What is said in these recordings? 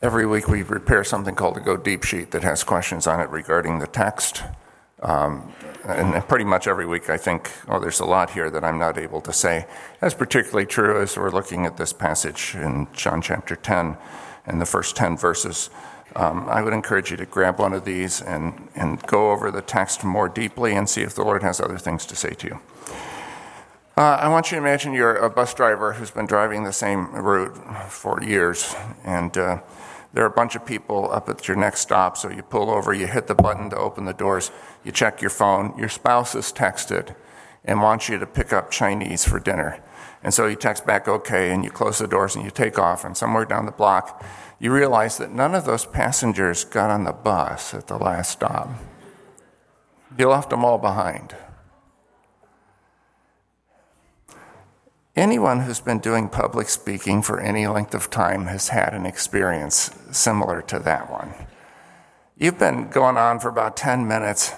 Every week we prepare something called a Go Deep sheet that has questions on it regarding the text. Um, and pretty much every week I think, oh, there's a lot here that I'm not able to say. That's particularly true as we're looking at this passage in John chapter 10 and the first 10 verses. Um, I would encourage you to grab one of these and, and go over the text more deeply and see if the Lord has other things to say to you. Uh, I want you to imagine you're a bus driver who's been driving the same route for years, and uh, there are a bunch of people up at your next stop, so you pull over, you hit the button to open the doors, you check your phone, your spouse is texted and wants you to pick up Chinese for dinner. And so you text back, okay, and you close the doors and you take off, and somewhere down the block, you realize that none of those passengers got on the bus at the last stop. You left them all behind. Anyone who's been doing public speaking for any length of time has had an experience similar to that one. You've been going on for about 10 minutes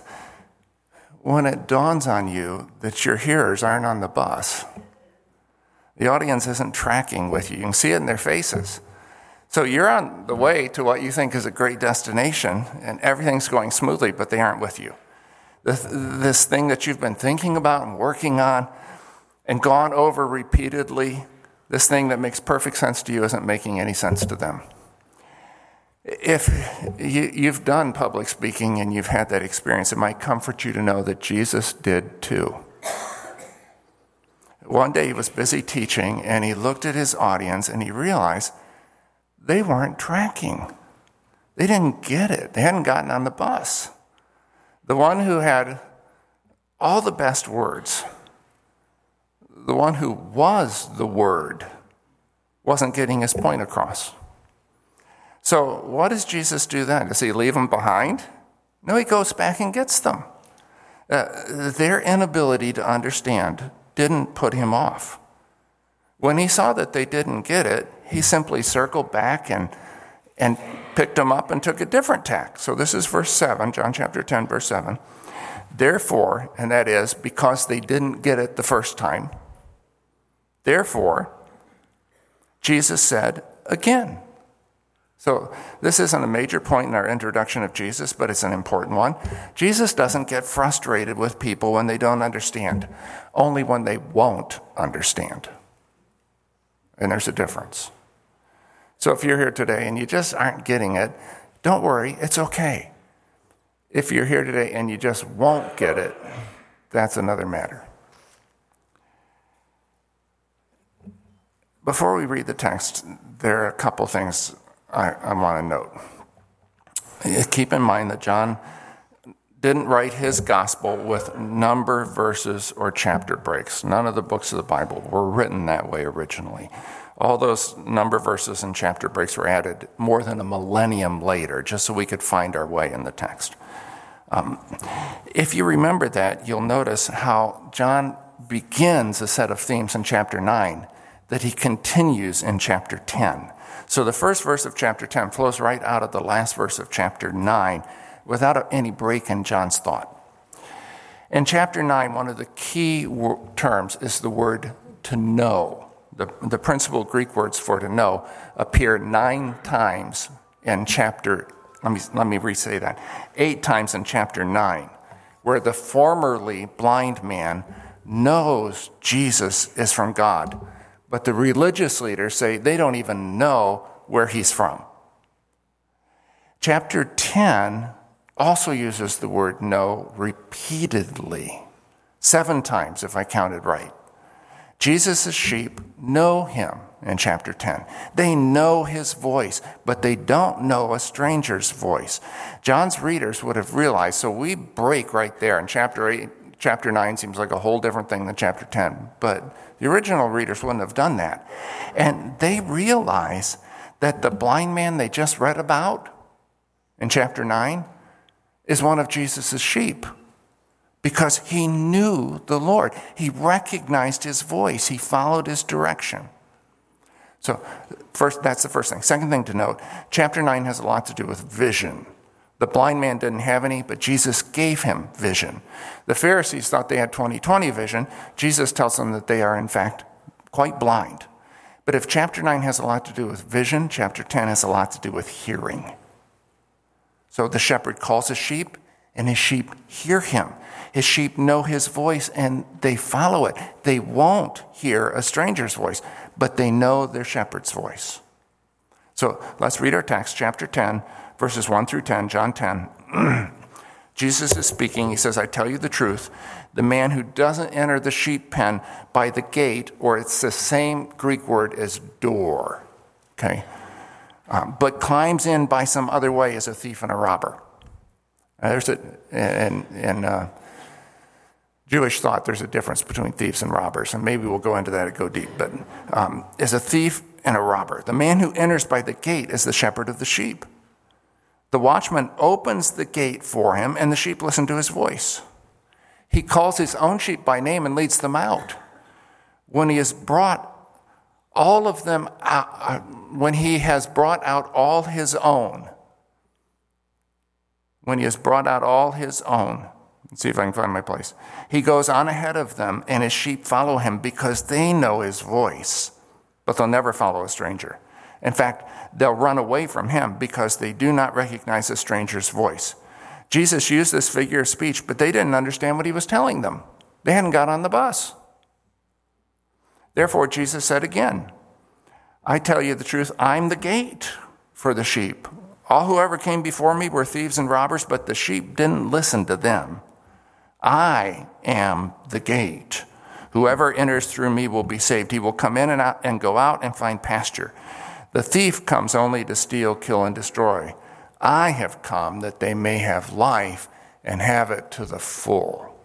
when it dawns on you that your hearers aren't on the bus. The audience isn't tracking with you. You can see it in their faces. So you're on the way to what you think is a great destination, and everything's going smoothly, but they aren't with you. This thing that you've been thinking about and working on, and gone over repeatedly, this thing that makes perfect sense to you isn't making any sense to them. If you, have done public speaking and you've had that experience, it might comfort you to know that Jesus did too. One day he was busy teaching and he looked at his audience and he realized they weren't tracking. They didn't get it, they hadn't gotten on the bus. The one who had all the best words, the one who was the Word wasn't getting his point across. So, what does Jesus do then? Does he leave them behind? No, he goes back and gets them. Uh, their inability to understand didn't put him off. When he saw that they didn't get it, he simply circled back and, and picked them up and took a different tack. So, this is verse 7, John chapter 10, verse 7. Therefore, and that is because they didn't get it the first time, Therefore, Jesus said again. So, this isn't a major point in our introduction of Jesus, but it's an important one. Jesus doesn't get frustrated with people when they don't understand, only when they won't understand. And there's a difference. So, if you're here today and you just aren't getting it, don't worry, it's okay. If you're here today and you just won't get it, that's another matter. Before we read the text, there are a couple things I, I want to note. Keep in mind that John didn't write his gospel with number, verses, or chapter breaks. None of the books of the Bible were written that way originally. All those number verses and chapter breaks were added more than a millennium later, just so we could find our way in the text. Um, if you remember that, you'll notice how John begins a set of themes in chapter 9 that he continues in chapter 10. So the first verse of chapter 10 flows right out of the last verse of chapter 9 without any break in John's thought. In chapter 9, one of the key terms is the word to know. The, the principal Greek words for to know appear nine times in chapter, let me, let me re say that, eight times in chapter 9, where the formerly blind man knows Jesus is from God but the religious leaders say they don't even know where he's from. Chapter 10 also uses the word know repeatedly, seven times if I counted right. Jesus' sheep know him in chapter 10. They know his voice, but they don't know a stranger's voice. John's readers would have realized, so we break right there. In chapter 8, chapter 9 seems like a whole different thing than chapter 10, but the original readers wouldn't have done that. And they realize that the blind man they just read about in chapter 9 is one of Jesus' sheep because he knew the Lord. He recognized his voice, he followed his direction. So, first, that's the first thing. Second thing to note chapter 9 has a lot to do with vision. The blind man didn't have any, but Jesus gave him vision. The Pharisees thought they had 20 20 vision. Jesus tells them that they are, in fact, quite blind. But if chapter 9 has a lot to do with vision, chapter 10 has a lot to do with hearing. So the shepherd calls his sheep, and his sheep hear him. His sheep know his voice and they follow it. They won't hear a stranger's voice, but they know their shepherd's voice. So let's read our text, chapter 10, verses 1 through 10, John 10. Jesus is speaking. He says, I tell you the truth. The man who doesn't enter the sheep pen by the gate, or it's the same Greek word as door, okay, um, but climbs in by some other way is a thief and a robber. there's a, in, in uh, Jewish thought, there's a difference between thieves and robbers, and maybe we'll go into that and go deep, but um, is a thief and a robber. The man who enters by the gate is the shepherd of the sheep. The watchman opens the gate for him, and the sheep listen to his voice. He calls his own sheep by name and leads them out. When he has brought all of them out, uh, when he has brought out all his own, when he has brought out all his own, let's see if I can find my place. He goes on ahead of them, and his sheep follow him because they know his voice, but they'll never follow a stranger. In fact, they'll run away from him because they do not recognize a stranger's voice. Jesus used this figure of speech, but they didn't understand what he was telling them. They hadn't got on the bus. Therefore, Jesus said again, I tell you the truth, I'm the gate for the sheep. All who ever came before me were thieves and robbers, but the sheep didn't listen to them. I am the gate. Whoever enters through me will be saved. He will come in and out and go out and find pasture. The thief comes only to steal, kill, and destroy. I have come that they may have life and have it to the full.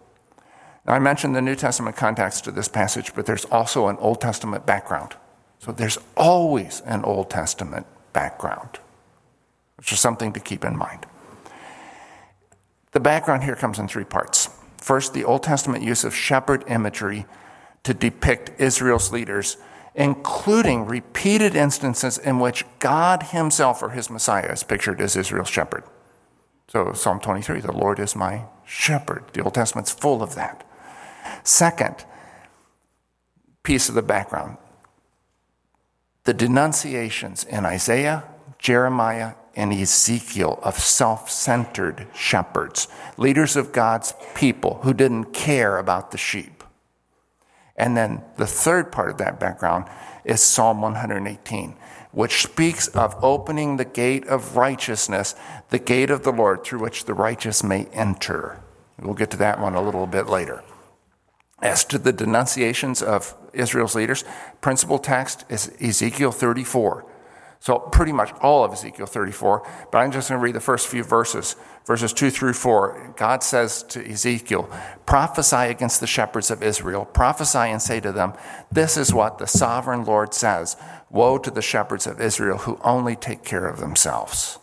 Now, I mentioned the New Testament context to this passage, but there's also an Old Testament background. So there's always an Old Testament background, which is something to keep in mind. The background here comes in three parts. First, the Old Testament use of shepherd imagery to depict Israel's leaders including repeated instances in which God Himself or His Messiah is pictured as Israel's shepherd. So, Psalm 23, the Lord is my shepherd. The Old Testament's full of that. Second piece of the background the denunciations in Isaiah, Jeremiah, and Ezekiel of self centered shepherds, leaders of God's people who didn't care about the sheep. And then the third part of that background is Psalm 118, which speaks of opening the gate of righteousness, the gate of the Lord through which the righteous may enter. We'll get to that one a little bit later. As to the denunciations of Israel's leaders, principal text is Ezekiel 34. So, pretty much all of Ezekiel 34, but I'm just going to read the first few verses, verses 2 through 4. God says to Ezekiel, Prophesy against the shepherds of Israel, prophesy and say to them, This is what the sovereign Lord says Woe to the shepherds of Israel who only take care of themselves.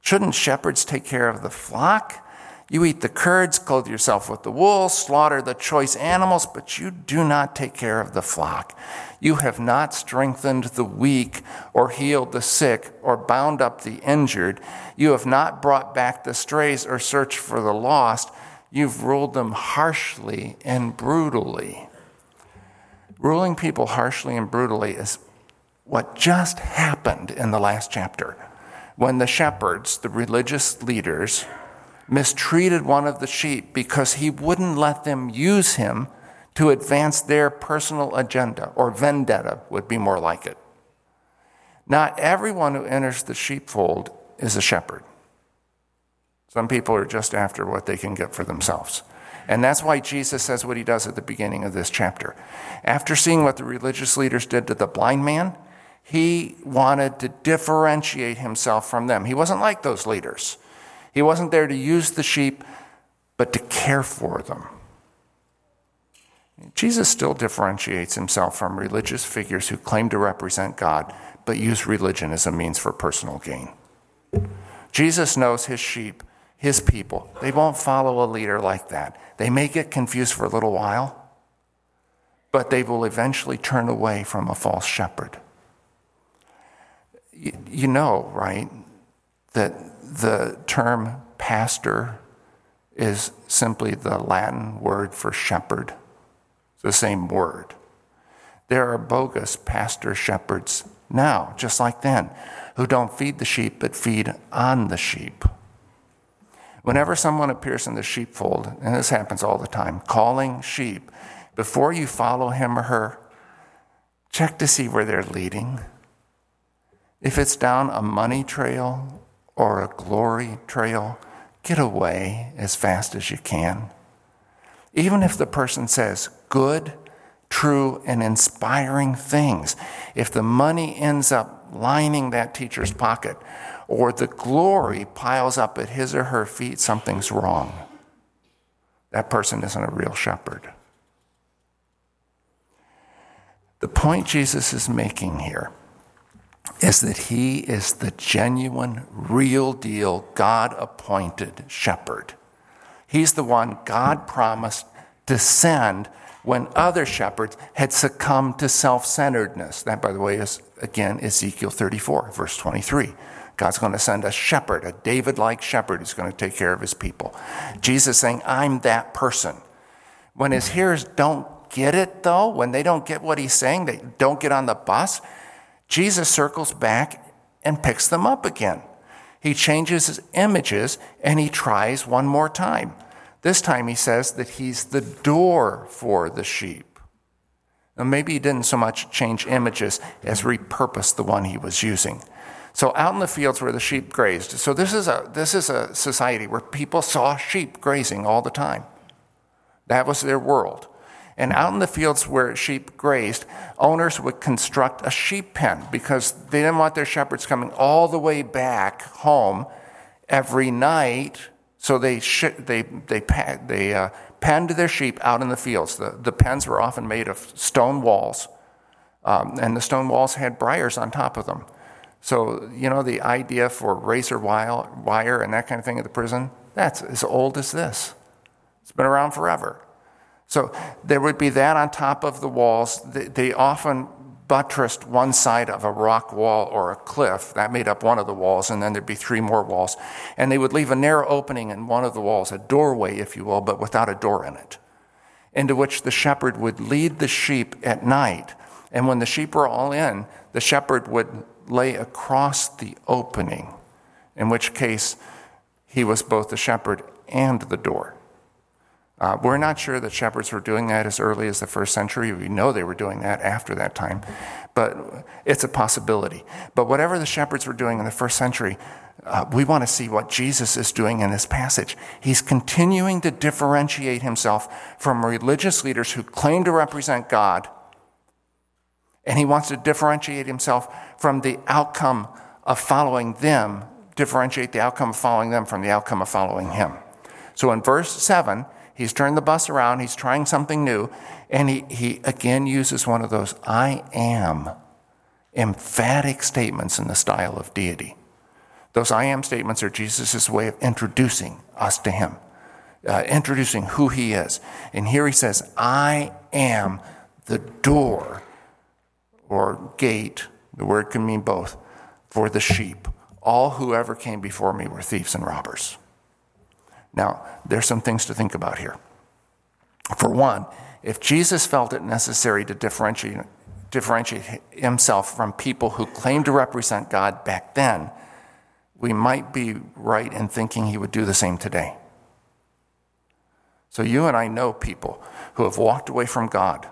Shouldn't shepherds take care of the flock? You eat the curds, clothe yourself with the wool, slaughter the choice animals, but you do not take care of the flock. You have not strengthened the weak, or healed the sick, or bound up the injured. You have not brought back the strays, or searched for the lost. You've ruled them harshly and brutally. Ruling people harshly and brutally is what just happened in the last chapter when the shepherds, the religious leaders, mistreated one of the sheep because he wouldn't let them use him to advance their personal agenda, or vendetta would be more like it. Not everyone who enters the sheepfold is a shepherd. Some people are just after what they can get for themselves. And that's why Jesus says what he does at the beginning of this chapter. After seeing what the religious leaders did to the blind man, he wanted to differentiate himself from them. He wasn't like those leaders. He wasn't there to use the sheep, but to care for them. Jesus still differentiates himself from religious figures who claim to represent God, but use religion as a means for personal gain. Jesus knows his sheep, his people. They won't follow a leader like that. They may get confused for a little while, but they will eventually turn away from a false shepherd. You know, right, that the term pastor is simply the Latin word for shepherd. It's the same word. There are bogus pastor shepherds now, just like then, who don't feed the sheep but feed on the sheep. Whenever someone appears in the sheepfold, and this happens all the time, calling sheep, before you follow him or her, check to see where they're leading. If it's down a money trail or a glory trail, get away as fast as you can. Even if the person says good, true, and inspiring things, if the money ends up lining that teacher's pocket or the glory piles up at his or her feet, something's wrong. That person isn't a real shepherd. The point Jesus is making here is that he is the genuine, real deal, God appointed shepherd. He's the one God promised to send when other shepherds had succumbed to self centeredness. That, by the way, is again Ezekiel 34, verse 23. God's going to send a shepherd, a David like shepherd who's going to take care of his people. Jesus saying, I'm that person. When his hearers don't get it, though, when they don't get what he's saying, they don't get on the bus, Jesus circles back and picks them up again. He changes his images and he tries one more time. This time he says that he's the door for the sheep. Now, maybe he didn't so much change images as repurpose the one he was using. So out in the fields where the sheep grazed. So this is a this is a society where people saw sheep grazing all the time. That was their world. And out in the fields where sheep grazed, owners would construct a sheep pen because they didn't want their shepherds coming all the way back home every night. So they, sh- they, they, they uh, penned their sheep out in the fields. The, the pens were often made of stone walls, um, and the stone walls had briars on top of them. So, you know, the idea for razor wire, wire and that kind of thing at the prison, that's as old as this. It's been around forever. So there would be that on top of the walls. They often buttressed one side of a rock wall or a cliff. That made up one of the walls, and then there'd be three more walls. And they would leave a narrow opening in one of the walls, a doorway, if you will, but without a door in it, into which the shepherd would lead the sheep at night. And when the sheep were all in, the shepherd would lay across the opening, in which case he was both the shepherd and the door. Uh, we're not sure that shepherds were doing that as early as the first century. We know they were doing that after that time, but it's a possibility. But whatever the shepherds were doing in the first century, uh, we want to see what Jesus is doing in this passage. He's continuing to differentiate himself from religious leaders who claim to represent God, and he wants to differentiate himself from the outcome of following them, differentiate the outcome of following them from the outcome of following him. So in verse 7, He's turned the bus around, he's trying something new, and he, he again uses one of those I am emphatic statements in the style of deity. Those I am statements are Jesus' way of introducing us to him, uh, introducing who he is. And here he says, I am the door or gate, the word can mean both, for the sheep. All who ever came before me were thieves and robbers. Now, there's some things to think about here. For one, if Jesus felt it necessary to differentiate, differentiate himself from people who claimed to represent God back then, we might be right in thinking he would do the same today. So, you and I know people who have walked away from God.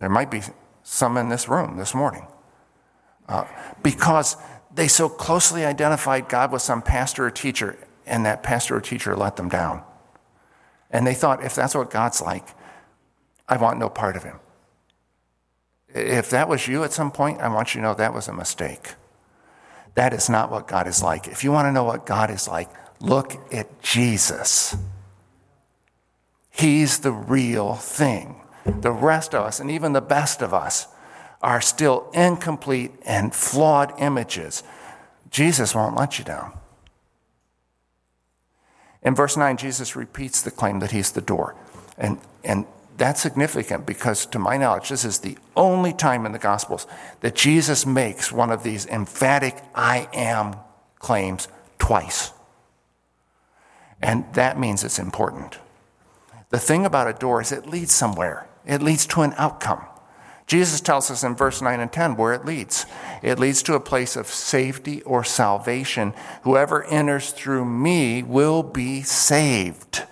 There might be some in this room this morning. Uh, because they so closely identified God with some pastor or teacher, and that pastor or teacher let them down. And they thought, if that's what God's like, I want no part of him. If that was you at some point, I want you to know that was a mistake. That is not what God is like. If you want to know what God is like, look at Jesus. He's the real thing. The rest of us, and even the best of us, are still incomplete and flawed images. Jesus won't let you down. In verse 9, Jesus repeats the claim that he's the door. And, and that's significant because, to my knowledge, this is the only time in the Gospels that Jesus makes one of these emphatic I am claims twice. And that means it's important. The thing about a door is it leads somewhere. it leads to an outcome. Jesus tells us in verse 9 and 10 where it leads. It leads to a place of safety or salvation. Whoever enters through me will be saved.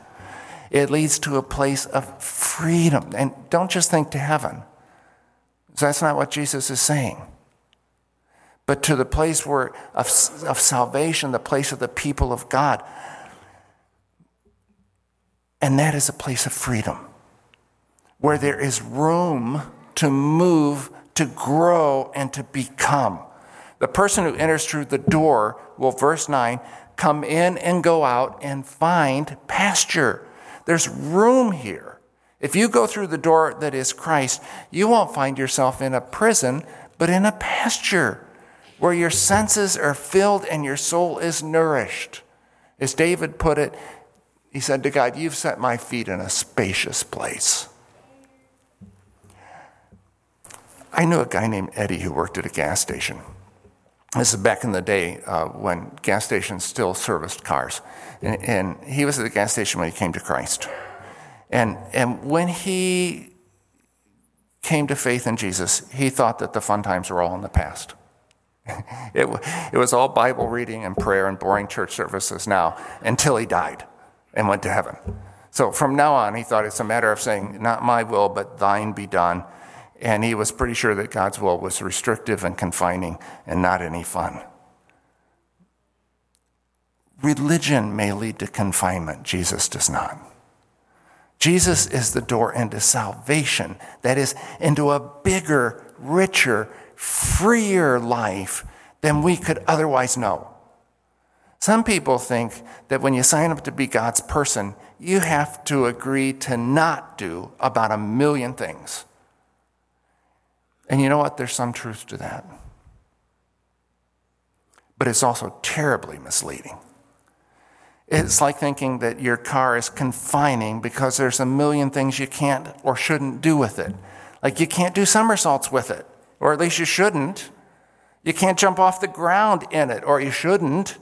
It leads to a place of freedom. And don't just think to heaven. That's not what Jesus is saying. But to the place where of, of salvation, the place of the people of God. And that is a place of freedom, where there is room to move, to grow, and to become. The person who enters through the door will, verse 9, come in and go out and find pasture. There's room here. If you go through the door that is Christ, you won't find yourself in a prison, but in a pasture where your senses are filled and your soul is nourished. As David put it, he said to God, You've set my feet in a spacious place. I knew a guy named Eddie who worked at a gas station. This is back in the day uh, when gas stations still serviced cars. And, and, he was at the gas station when he came to Christ. And, and when he came to faith in Jesus, he thought that the fun times were all in the past. it, it was all Bible reading and prayer and boring church services now until he died and went to heaven. So from now on, he thought it's a matter of saying, Not my will, but thine be done. And he was pretty sure that God's will was restrictive and confining and not any fun. Religion may lead to confinement, Jesus does not. Jesus is the door into salvation, that is, into a bigger, richer, freer life than we could otherwise know. Some people think that when you sign up to be God's person, you have to agree to not do about a million things. And you know what? There's some truth to that. But it's also terribly misleading. It's like thinking that your car is confining because there's a million things you can't or shouldn't do with it. Like you can't do somersaults with it, or at least you shouldn't. You can't jump off the ground in it, or you shouldn't.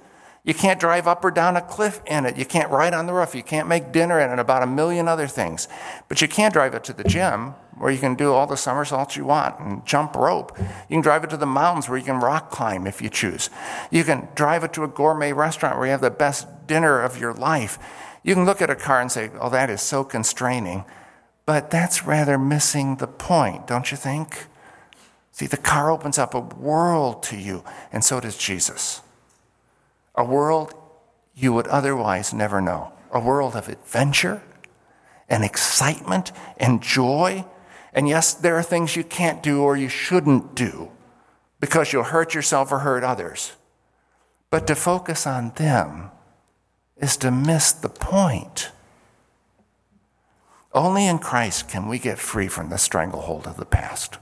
You can't drive up or down a cliff in it. You can't ride on the roof. You can't make dinner in it, about a million other things. But you can drive it to the gym where you can do all the somersaults you want and jump rope. You can drive it to the mountains where you can rock climb if you choose. You can drive it to a gourmet restaurant where you have the best dinner of your life. You can look at a car and say, oh, that is so constraining. But that's rather missing the point, don't you think? See, the car opens up a world to you, and so does Jesus a world you would otherwise never know, a world of adventure and excitement and joy. And yes, there are things you can't do or you shouldn't do because you'll hurt yourself or hurt others. But to focus on them is to miss the point. Only in Christ can we get free from the stranglehold of the past.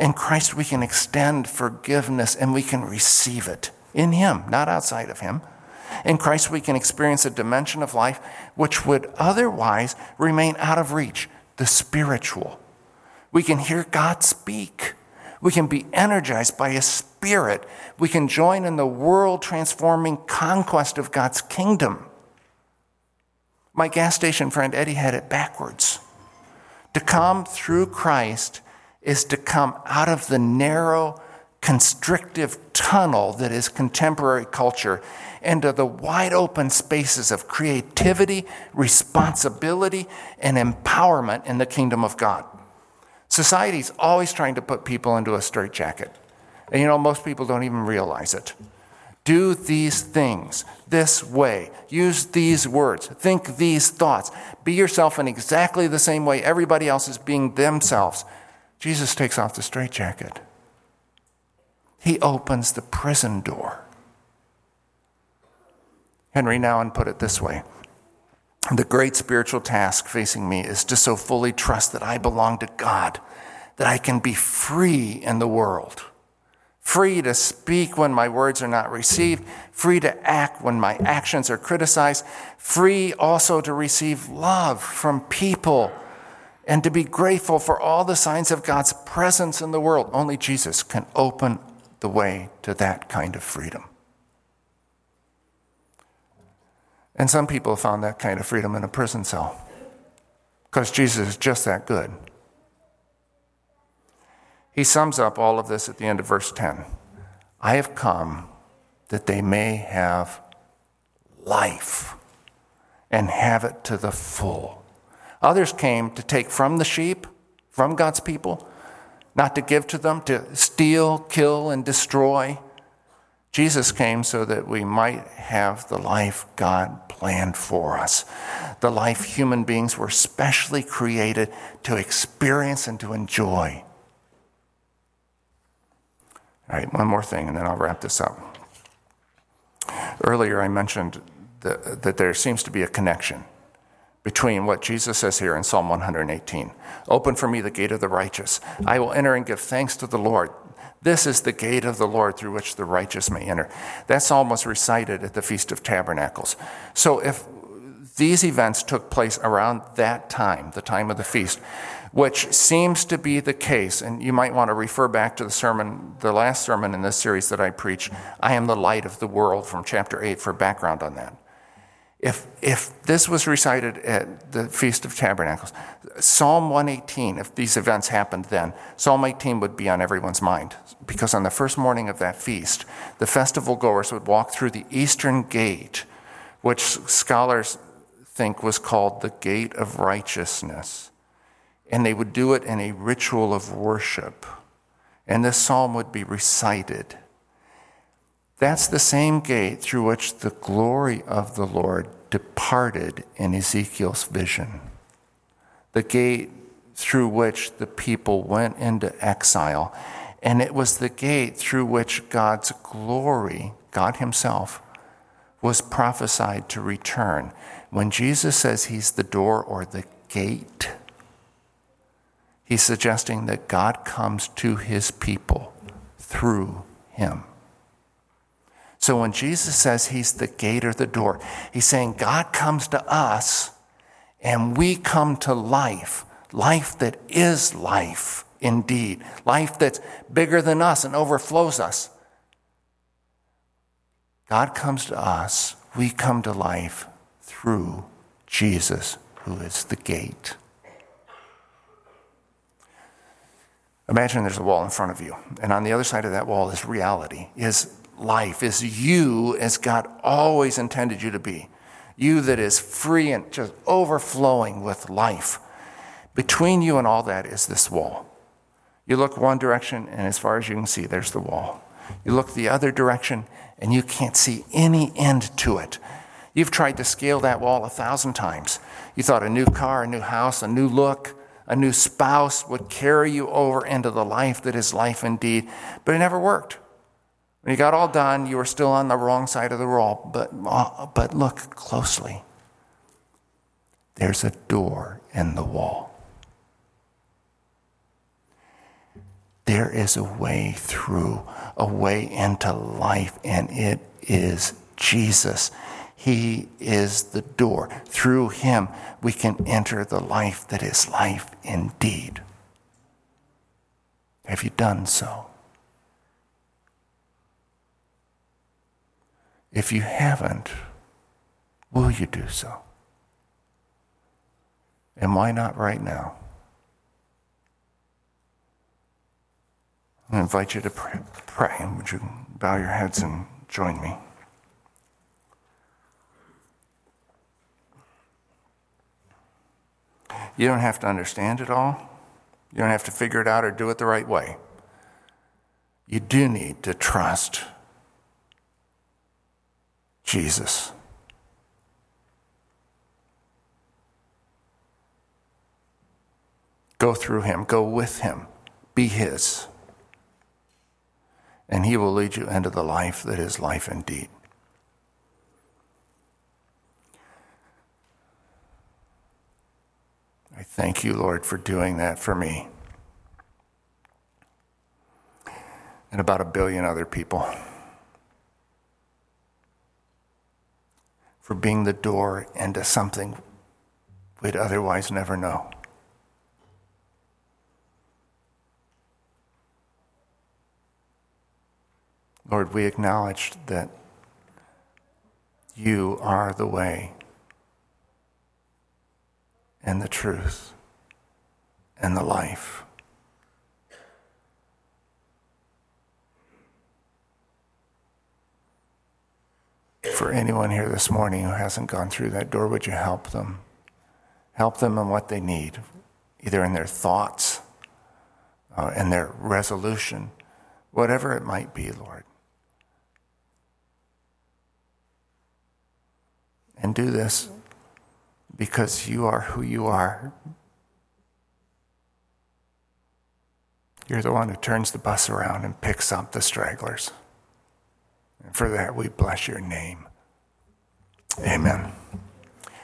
In Christ, we can extend forgiveness and we can receive it in Him, not outside of Him. In Christ, we can experience a dimension of life which would otherwise remain out of reach the spiritual. We can hear God speak. We can be energized by His Spirit. We can join in the world transforming conquest of God's kingdom. My gas station friend Eddie had it backwards. To come through Christ is to come out of the narrow, constrictive tunnel that is contemporary culture into the wide open spaces of creativity, responsibility, and empowerment in the kingdom of God. Society's always trying to put people into a straitjacket. And you know, most people don't even realize it. Do these things this way. Use these words. Think these thoughts. Be yourself in exactly the same way everybody else is being themselves. Jesus takes off the straitjacket. He opens the prison door. Henri Nouwen put it this way The great spiritual task facing me is to so fully trust that I belong to God that I can be free in the world. Free to speak when my words are not received, free to act when my actions are criticized, free also to receive love from people and to be grateful for all the signs of God's presence in the world. Only Jesus can open the way to that kind of freedom. And some people found that kind of freedom in a prison cell because Jesus is just that good. He sums up all of this at the end of verse 10 I have come that they may have life and have it to the full. Others came to take from the sheep, from God's people, not to give to them, to steal, kill, and destroy. Jesus came so that we might have the life God planned for us, the life human beings were specially created to experience and to enjoy. All right, one more thing, and then I'll wrap this up. Earlier, I mentioned that, that there seems to be a connection between what Jesus says here in Psalm 118 Open for me the gate of the righteous. I will enter and give thanks to the Lord. This is the gate of the Lord through which the righteous may enter. That psalm was recited at the Feast of Tabernacles. So if these events took place around that time, the time of the feast, which seems to be the case, and you might want to refer back to the sermon, the last sermon in this series that I preached, I am the light of the world from chapter 8 for background on that. If, if this was recited at the Feast of Tabernacles, Psalm 118, if these events happened then, Psalm 18 would be on everyone's mind. Because on the first morning of that feast, the festival goers would walk through the eastern gate, which scholars think was called the gate of righteousness. And they would do it in a ritual of worship. And this psalm would be recited. That's the same gate through which the glory of the Lord departed in Ezekiel's vision. The gate through which the people went into exile. And it was the gate through which God's glory, God Himself, was prophesied to return. When Jesus says He's the door or the gate, He's suggesting that God comes to His people through Him. So when Jesus says he's the gate or the door, he's saying God comes to us and we come to life, life that is life indeed, life that's bigger than us and overflows us. God comes to us, we come to life through Jesus, who is the gate. Imagine there's a wall in front of you, and on the other side of that wall is reality, is life, is you as God always intended you to be. You that is free and just overflowing with life. Between you and all that is this wall. You look one direction, and as far as you can see, there's the wall. You look the other direction, and you can't see any end to it. You've tried to scale that wall a thousand times. You thought a new car, a new house, a new look, a new spouse would carry you over into the life that is life indeed, but it never worked. When you got all done, you were still on the wrong side of the wall. But, uh, but look closely. There's a door in the wall. There is a way through, a way into life, and it is Jesus. He is the door. Through him, we can enter the life that is life indeed. Have you done so? If you haven't, will you do so? And why not right now? I invite you to pray. Would you bow your heads and join me? You don't have to understand it all. You don't have to figure it out or do it the right way. You do need to trust Jesus. Go through him, go with him, be his. And he will lead you into the life that is life indeed. I thank you, Lord, for doing that for me and about a billion other people. For being the door into something we'd otherwise never know. Lord, we acknowledge that You are the way and the truth and the life. For anyone here this morning who hasn't gone through that door, would you help them? Help them in what they need, either in their thoughts, uh, in their resolution, whatever it might be, Lord. And do this because you are who you are. You're the one who turns the bus around and picks up the stragglers. And for that, we bless your name. Amen.